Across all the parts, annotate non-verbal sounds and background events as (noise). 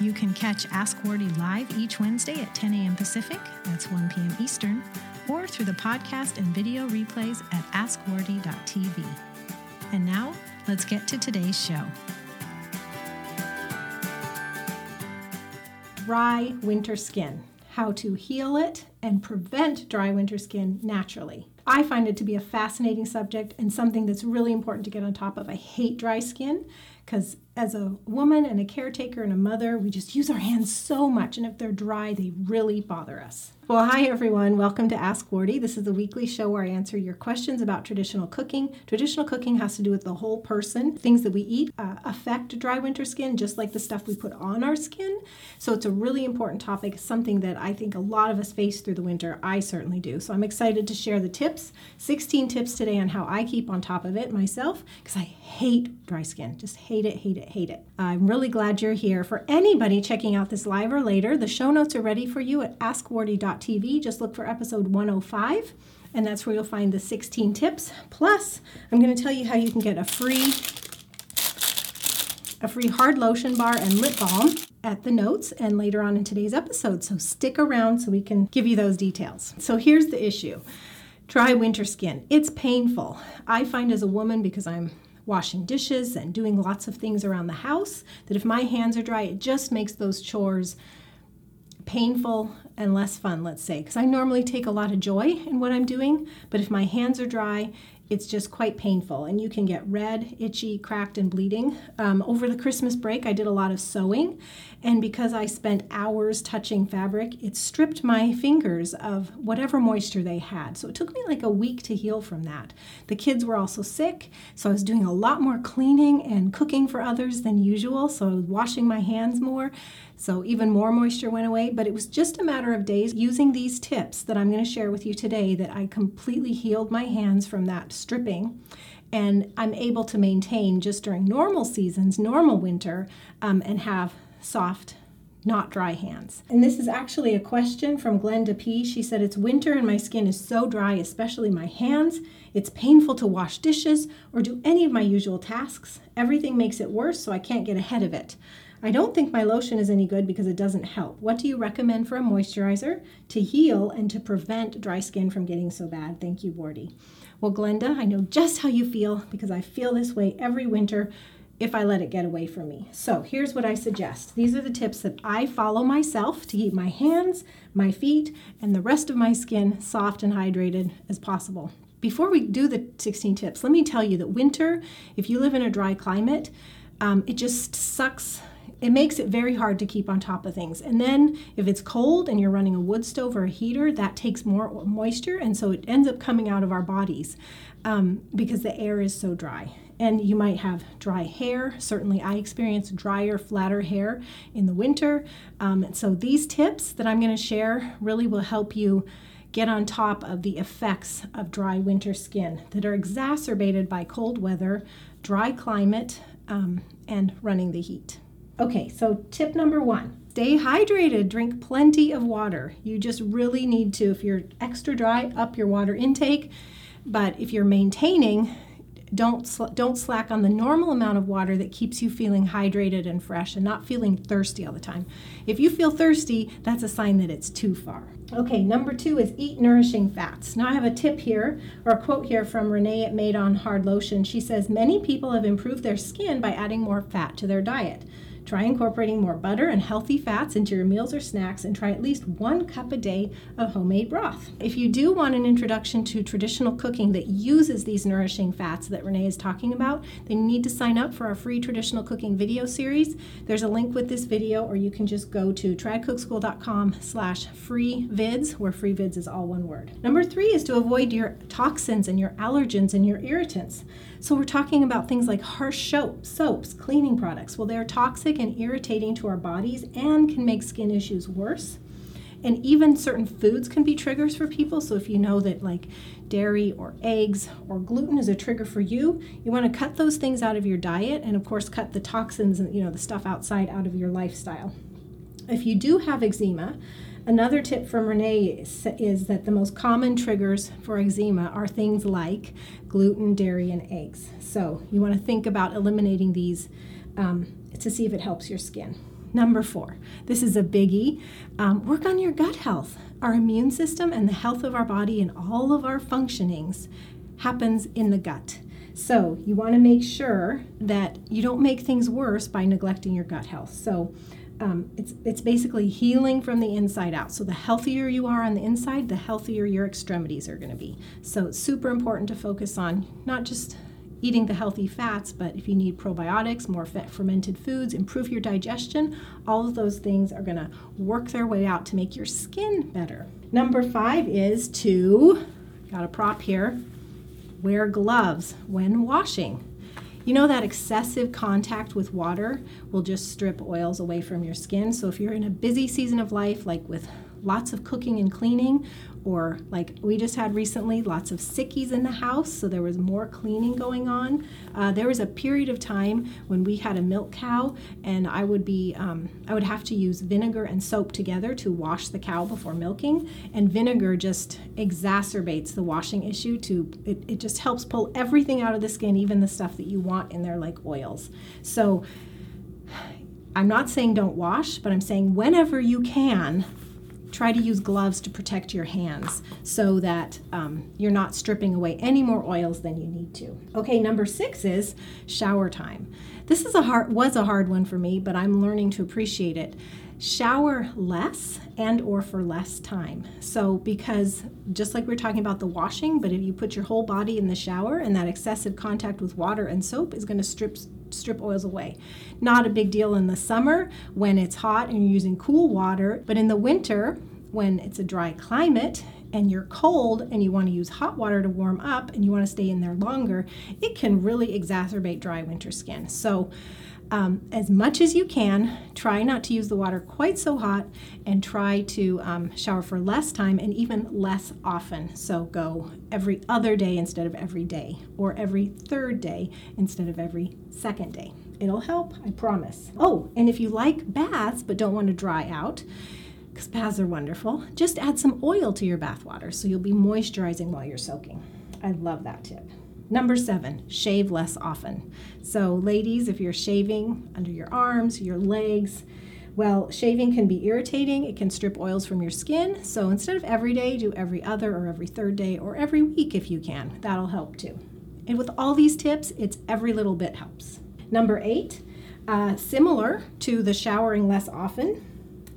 You can catch Ask Wardeh live each Wednesday at 10 a.m. Pacific, that's 1 p.m. Eastern, or through the podcast and video replays at askwardeh.tv. And now, let's get to today's show. Dry winter skin, how to heal it and prevent dry winter skin naturally. I find it to be a fascinating subject and something that's really important to get on top of. I hate dry skin because as a woman and a caretaker and a mother, we just use our hands so much, and if they're dry, they really bother us. Well, hi everyone. Welcome to Ask Wardeh. This is the weekly show where I answer your questions about traditional cooking. Traditional cooking has to do with the whole person. Things that we eat uh, affect dry winter skin, just like the stuff we put on our skin. So it's a really important topic, something that I think a lot of us face through the winter. I certainly do. So I'm excited to share the tips 16 tips today on how I keep on top of it myself because I hate dry skin. Just hate it, hate it, hate it. I'm really glad you're here. For anybody checking out this live or later, the show notes are ready for you at askwardeh.tv. Just look for episode 105, and that's where you'll find the 16 tips. Plus, I'm going to tell you how you can get a free a free hard lotion bar and lip balm at the notes and later on in today's episode. So stick around so we can give you those details. So here's the issue. Dry winter skin. It's painful. I find as a woman because I'm washing dishes and doing lots of things around the house that if my hands are dry, it just makes those chores painful and less fun, let's say, because I normally take a lot of joy in what I'm doing, but if my hands are dry, it's just quite painful and you can get red, itchy, cracked, and bleeding. Um, over the Christmas break, I did a lot of sewing, and because I spent hours touching fabric, it stripped my fingers of whatever moisture they had. So it took me like a week to heal from that. The kids were also sick, so I was doing a lot more cleaning and cooking for others than usual, so I was washing my hands more. So even more moisture went away, but it was just a matter of days using these tips that I'm going to share with you today that I completely healed my hands from that stripping. And I'm able to maintain just during normal seasons, normal winter, um, and have soft not dry hands. And this is actually a question from Glenda P. She said, It's winter and my skin is so dry, especially my hands. It's painful to wash dishes or do any of my usual tasks. Everything makes it worse, so I can't get ahead of it. I don't think my lotion is any good because it doesn't help. What do you recommend for a moisturizer to heal and to prevent dry skin from getting so bad? Thank you, Wardeh. Well, Glenda, I know just how you feel because I feel this way every winter if I let it get away from me. So here's what I suggest. These are the tips that I follow myself to keep my hands, my feet, and the rest of my skin soft and hydrated as possible. Before we do the 16 tips, let me tell you that winter, if you live in a dry climate, um, it just sucks it makes it very hard to keep on top of things. And then if it's cold and you're running a wood stove or a heater, that takes more moisture, and so it ends up coming out of our bodies um, because the air is so dry. And you might have dry hair. Certainly, I experience drier, flatter hair in the winter. Um, and so, these tips that I'm going to share really will help you get on top of the effects of dry winter skin that are exacerbated by cold weather, dry climate, um, and running the heat. Okay, so tip number one stay hydrated, drink plenty of water. You just really need to, if you're extra dry, up your water intake. But if you're maintaining, don't sl- don't slack on the normal amount of water that keeps you feeling hydrated and fresh and not feeling thirsty all the time. If you feel thirsty, that's a sign that it's too far. Okay, number two is eat nourishing fats. Now I have a tip here or a quote here from Renee at Made on Hard Lotion. She says many people have improved their skin by adding more fat to their diet. Try incorporating more butter and healthy fats into your meals or snacks and try at least one cup a day of homemade broth. If you do want an introduction to traditional cooking that uses these nourishing fats that Renee is talking about, then you need to sign up for our free traditional cooking video series. There's a link with this video or you can just go to tradcookschool.com slash free vids where free vids is all one word. Number three is to avoid your toxins and your allergens and your irritants. So we're talking about things like harsh soap, soaps, cleaning products. Well, they're toxic and irritating to our bodies and can make skin issues worse. And even certain foods can be triggers for people. So if you know that like dairy or eggs or gluten is a trigger for you, you want to cut those things out of your diet and of course cut the toxins and you know the stuff outside out of your lifestyle. If you do have eczema, Another tip from Renee is, is, that the most common triggers for eczema are things like gluten, dairy, and eggs. So you want to think about eliminating these um, to see if it helps your skin. Number four, this is a biggie. Um, work on your gut health. Our immune system and the health of our body and all of our functionings happens in the gut. So you want to make sure that you don't make things worse by neglecting your gut health. So um, it's it's basically healing from the inside out. So the healthier you are on the inside, the healthier your extremities are going to be. So it's super important to focus on not just eating the healthy fats, but if you need probiotics, more fermented foods, improve your digestion, all of those things are going to work their way out to make your skin better. Number five is to, got a prop here, wear gloves when washing. You know that excessive contact with water will just strip oils away from your skin. So if you're in a busy season of life, like with lots of cooking and cleaning, or like we just had recently, lots of sickies in the house, so there was more cleaning going on. Uh, there was a period of time when we had a milk cow, and I would be, um, I would have to use vinegar and soap together to wash the cow before milking, and vinegar just exacerbates the washing issue. To it, it just helps pull everything out of the skin, even the stuff that you want in there, like oils. So. I'm not saying don't wash, but I'm saying whenever you can, try to use gloves to protect your hands so that um, you're not stripping away any more oils than you need to. Okay, number six is shower time. This is a hard was a hard one for me, but I'm learning to appreciate it. Shower less and or for less time. So because just like we are talking about the washing, but if you put your whole body in the shower and that excessive contact with water and soap is going to strip strip oils away. Not a big deal in the summer when it's hot and you're using cool water, but in the winter when it's a dry climate and you're cold and you want to use hot water to warm up and you want to stay in there longer, it can really exacerbate dry winter skin. So um, as much as you can, try not to use the water quite so hot and try to um, shower for less time and even less often. So go every other day instead of every day, or every third day instead of every second day. It'll help, I promise. Oh, and if you like baths but don't want to dry out, because baths are wonderful, just add some oil to your bath water so you'll be moisturizing while you're soaking. I love that tip. Number seven, shave less often. So, ladies, if you're shaving under your arms, your legs, well, shaving can be irritating. It can strip oils from your skin. So, instead of every day, do every other or every third day or every week if you can. That'll help too. And with all these tips, it's every little bit helps. Number eight, uh, similar to the showering less often,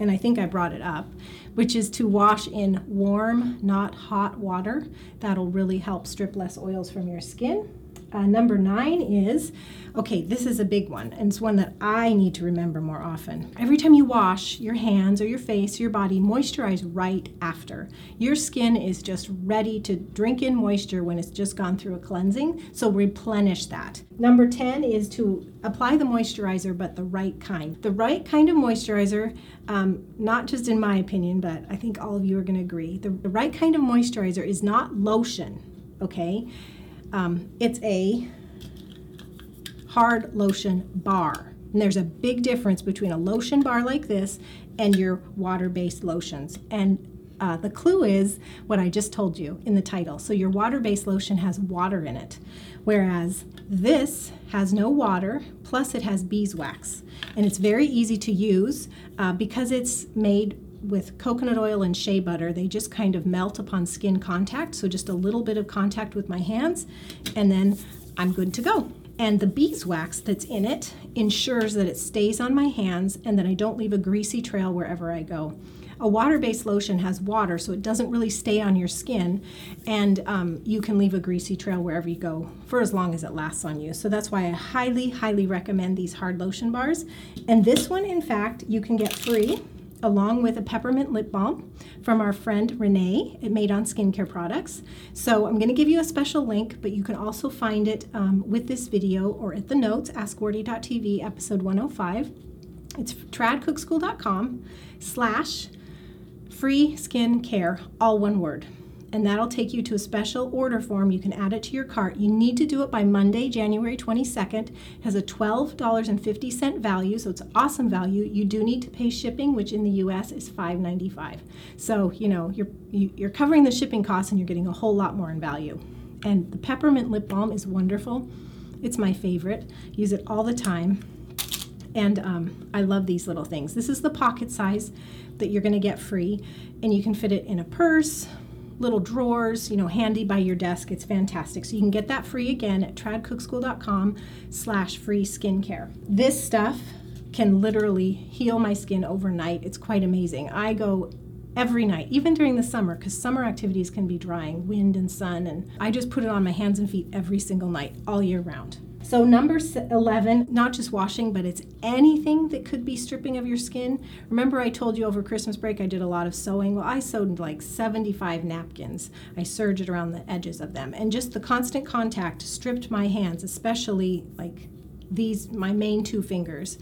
and I think I brought it up, which is to wash in warm, not hot water. That'll really help strip less oils from your skin. Uh, number nine is okay, this is a big one, and it's one that I need to remember more often. Every time you wash your hands or your face or your body, moisturize right after. Your skin is just ready to drink in moisture when it's just gone through a cleansing, so replenish that. Number 10 is to apply the moisturizer, but the right kind. The right kind of moisturizer, um, not just in my opinion, but I think all of you are going to agree, the, the right kind of moisturizer is not lotion, okay? Um, it's a hard lotion bar. And there's a big difference between a lotion bar like this and your water based lotions. And uh, the clue is what I just told you in the title. So, your water based lotion has water in it, whereas this has no water, plus, it has beeswax. And it's very easy to use uh, because it's made with coconut oil and shea butter, they just kind of melt upon skin contact. So just a little bit of contact with my hands, and then I'm good to go. And the beeswax that's in it ensures that it stays on my hands and that I don't leave a greasy trail wherever I go. A water based lotion has water, so it doesn't really stay on your skin, and um, you can leave a greasy trail wherever you go for as long as it lasts on you. So that's why I highly, highly recommend these hard lotion bars. And this one, in fact, you can get free along with a peppermint lip balm from our friend Renee at Made on Skincare Products. So I'm going to give you a special link, but you can also find it um, with this video or at the notes, askwardeh.tv, episode 105. It's tradcookschool.com slash free skin care, all one word and that'll take you to a special order form. You can add it to your cart. You need to do it by Monday, January 22nd. It has a $12.50 value, so it's awesome value. You do need to pay shipping, which in the US is $5.95. So, you know, you're you're covering the shipping costs and you're getting a whole lot more in value. And the peppermint lip balm is wonderful. It's my favorite. Use it all the time. And um, I love these little things. This is the pocket size that you're going to get free, and you can fit it in a purse, little drawers, you know, handy by your desk. It's fantastic. So you can get that free again at tradcookschool.com slash free skincare. This stuff can literally heal my skin overnight. It's quite amazing. I go every night, even during the summer, because summer activities can be drying, wind and sun, and I just put it on my hands and feet every single night, all year round. So, number 11, not just washing, but it's anything that could be stripping of your skin. Remember, I told you over Christmas break I did a lot of sewing? Well, I sewed like 75 napkins. I serged around the edges of them. And just the constant contact stripped my hands, especially like these, my main two fingers,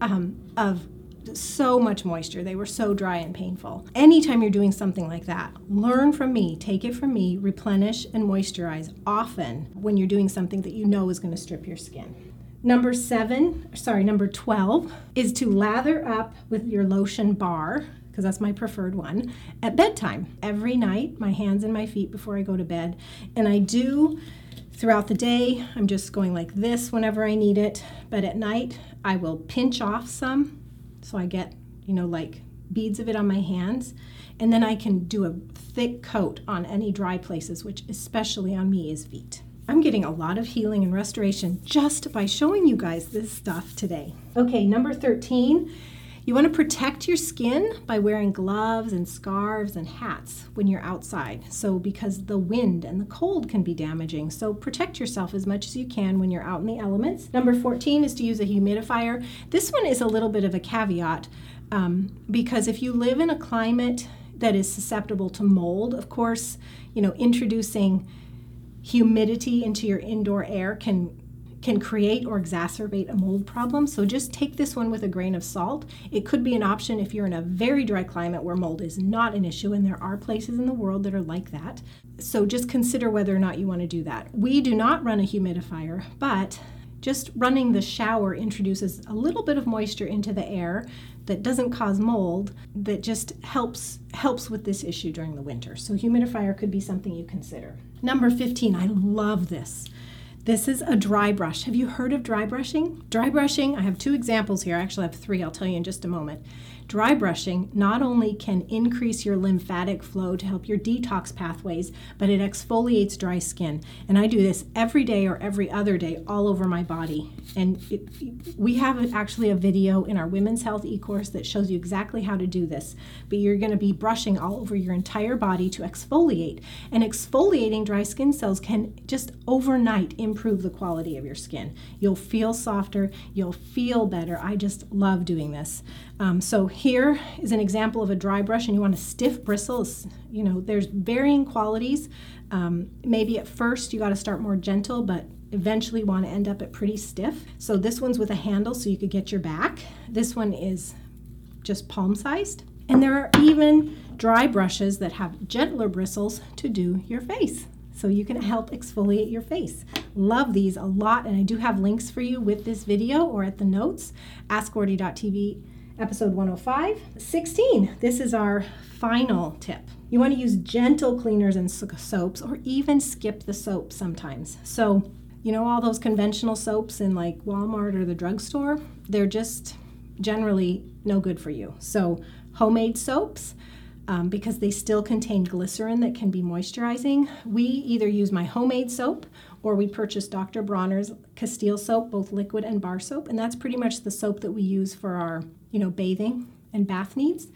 um, of so much moisture. They were so dry and painful. Anytime you're doing something like that, learn from me, take it from me, replenish and moisturize often when you're doing something that you know is going to strip your skin. Number seven, sorry, number 12 is to lather up with your lotion bar because that's my preferred one, at bedtime. Every night, my hands and my feet before I go to bed. And I do throughout the day, I'm just going like this whenever I need it. But at night, I will pinch off some so I get, you know, like beads of it on my hands. And then I can do a thick coat on any dry places, which especially on me is feet. I'm getting a lot of healing and restoration just by showing you guys this stuff today. Okay, number 13 you want to protect your skin by wearing gloves and scarves and hats when you're outside. So, because the wind and the cold can be damaging. So, protect yourself as much as you can when you're out in the elements. Number 14 is to use a humidifier. This one is a little bit of a caveat um, because if you live in a climate that is susceptible to mold, of course, you know, introducing humidity into your indoor air can can create or exacerbate a mold problem. So just take this one with a grain of salt. It could be an option if you're in a very dry climate where mold is not an issue, and there are places in the world that are like that. So just consider whether or not you want to do that. We do not run a humidifier, but just running the shower introduces a little bit of moisture into the air that doesn't cause mold that just helps helps with this issue during the winter. So humidifier could be something you consider. Number 15, I love this. This is a dry brush. Have you heard of dry brushing? Dry brushing, I have two examples here. I actually, have three. I'll tell you in just a moment. Dry brushing not only can increase your lymphatic flow to help your detox pathways, but it exfoliates dry skin. And I do this every day or every other day all over my body. And it, we have actually a video in our Women's Health e course that shows you exactly how to do this. But you're going to be brushing all over your entire body to exfoliate. And exfoliating dry skin cells can just overnight improve the quality of your skin. You'll feel softer, you'll feel better. I just love doing this. Um, so here is an example of a dry brush and you want a stiff bristle. You know, there's varying qualities. Um, maybe at first you got to start more gentle, but eventually want to end up at pretty stiff. So this one's with a handle so you could get your back. This one is just palm sized. And there are even dry brushes that have gentler bristles to do your face. So you can help exfoliate your face. Love these a lot, and I do have links for you with this video or at the notes. AskWardeh.tv episode 105. 16, this is our final tip. You want to use gentle cleaners and soaps or even skip the soap sometimes. So, you know, all those conventional soaps in like Walmart or the drugstore, they're just generally no good for you. So, homemade soaps, um, because they still contain glycerin that can be moisturizing, we either use my homemade soap or we purchase Dr. Bronner's Castile soap, both liquid and bar soap, and that's pretty much the soap that we use for our you know, bathing and bath needs.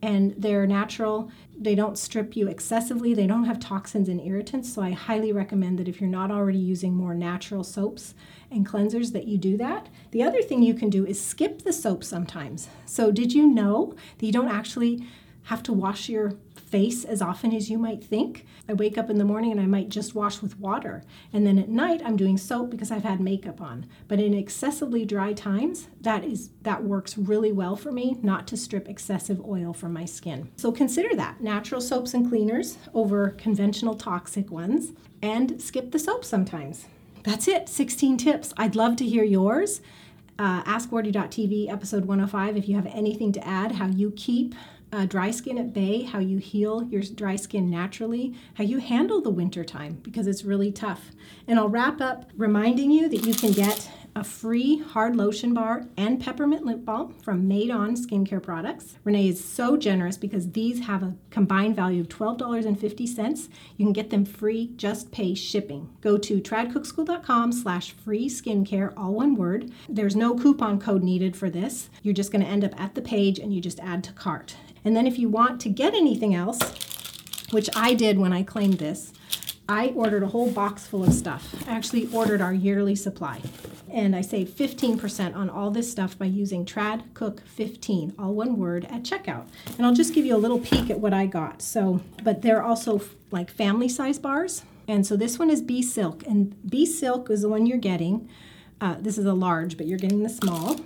And they're natural. They don't strip you excessively. They don't have toxins and irritants. So I highly recommend that if you're not already using more natural soaps and cleansers, that you do that. The other thing you can do is skip the soap sometimes. So did you know that you don't actually have to wash your face as often as you might think. I wake up in the morning and I might just wash with water. And then at night I'm doing soap because I've had makeup on. But in excessively dry times, that is that works really well for me not to strip excessive oil from my skin. So consider that natural soaps and cleaners over conventional toxic ones and skip the soap sometimes. That's it, 16 tips. I'd love to hear yours. Uh, AskWardeh.tv, episode 105, if you have anything to add, how you keep uh, dry skin at bay, how you heal your dry skin naturally, how you handle the winter time because it's really tough. And I'll wrap up reminding you that you can get a free hard lotion bar and peppermint lip balm from Made On Skincare Products. Renee is so generous because these have a combined value of $12.50. You can get them free, just pay shipping. Go to tradcookschool.com slash free skincare, all one word. There's no coupon code needed for this. You're just going to end up at the page and you just add to cart. And then if you want to get anything else, which I did when I claimed this, I ordered a whole box full of stuff. I actually ordered our yearly supply. And I saved 15% on all this stuff by using Trad Cook 15, all one word, at checkout. And I'll just give you a little peek at what I got. So, but they're also like family size bars. And so this one is Bee Silk. And Bee Silk is the one you're getting. Uh, this is a large, but you're getting the small.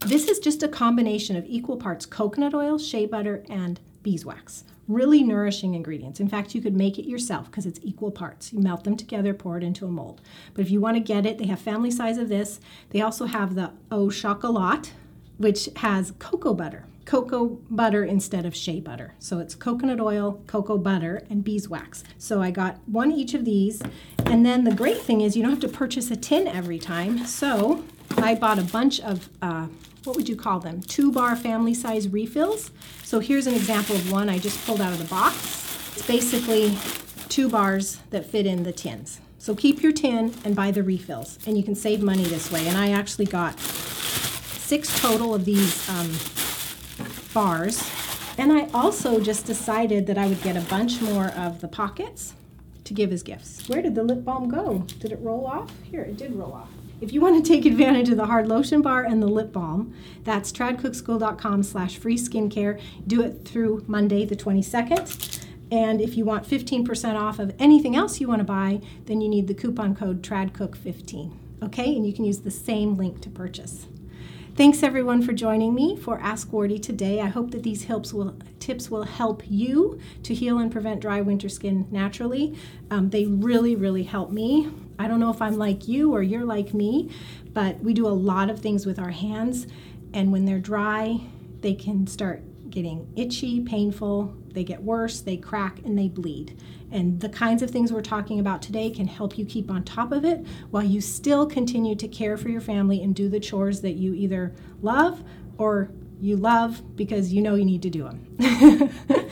This is just a combination of equal parts coconut oil, shea butter, and beeswax. Really nourishing ingredients. In fact, you could make it yourself because it's equal parts. You melt them together, pour it into a mold. But if you want to get it, they have family size of this. They also have the Au Chocolat, which has cocoa butter. Cocoa butter instead of shea butter. So it's coconut oil, cocoa butter, and beeswax. So I got one each of these. And then the great thing is you don't have to purchase a tin every time. So I bought a bunch of uh, what would you call them? Two bar family size refills. So here's an example of one I just pulled out of the box. It's basically two bars that fit in the tins. So keep your tin and buy the refills, and you can save money this way. And I actually got six total of these um, bars. And I also just decided that I would get a bunch more of the pockets to give as gifts. Where did the lip balm go? Did it roll off? Here, it did roll off. If you want to take advantage of the hard lotion bar and the lip balm, that's tradcookschool.com slash free skincare. Do it through Monday the 22nd. And if you want 15% off of anything else you want to buy, then you need the coupon code TRADCOOK15. Okay, and you can use the same link to purchase. Thanks everyone for joining me for Ask Wardeh today. I hope that these helps will, tips will help you to heal and prevent dry winter skin naturally. Um, they really, really help me. I don't know if I'm like you or you're like me, but we do a lot of things with our hands, and when they're dry, they can start getting itchy, painful, they get worse, they crack, and they bleed. And the kinds of things we're talking about today can help you keep on top of it while you still continue to care for your family and do the chores that you either love or you love because you know you need to do them. (laughs)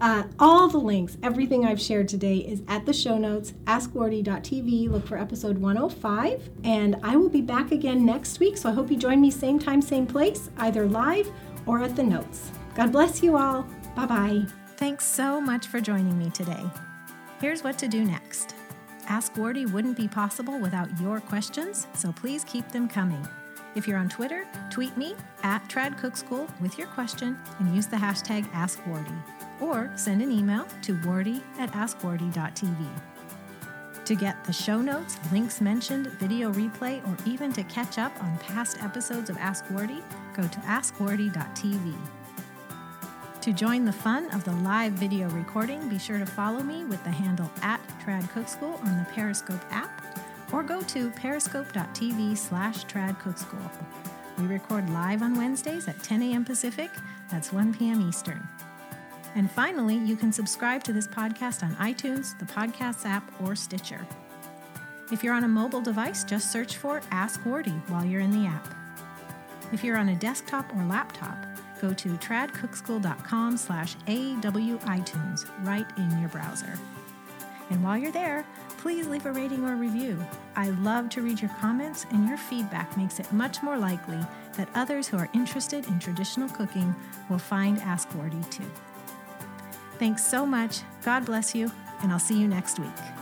uh, all the links, everything I've shared today is at the show notes, askwardeh.tv. Look for episode 105. And I will be back again next week. So I hope you join me same time, same place, either live or at the notes. God bless you all. Bye bye. Thanks so much for joining me today. Here's what to do next. Ask Wardeh wouldn't be possible without your questions, so please keep them coming. If you're on Twitter, tweet me at TradCookSchool with your question and use the hashtag AskWardeh, or send an email to wardeh at askwardeh.tv. To get the show notes, links mentioned, video replay, or even to catch up on past episodes of Ask Wardeh, go to askwardeh.tv. To join the fun of the live video recording, be sure to follow me with the handle at TradCookSchool on the Periscope app or go to periscope.tv slash tradcookschool. We record live on Wednesdays at 10 a.m. Pacific, that's 1 p.m. Eastern. And finally, you can subscribe to this podcast on iTunes, the Podcasts app, or Stitcher. If you're on a mobile device, just search for Ask Wardeh while you're in the app. If you're on a desktop or laptop, go to tradcookschool.com slash awitunes right in your browser. And while you're there, please leave a rating or review. I love to read your comments, and your feedback makes it much more likely that others who are interested in traditional cooking will find Ask Wardeh too. Thanks so much. God bless you, and I'll see you next week.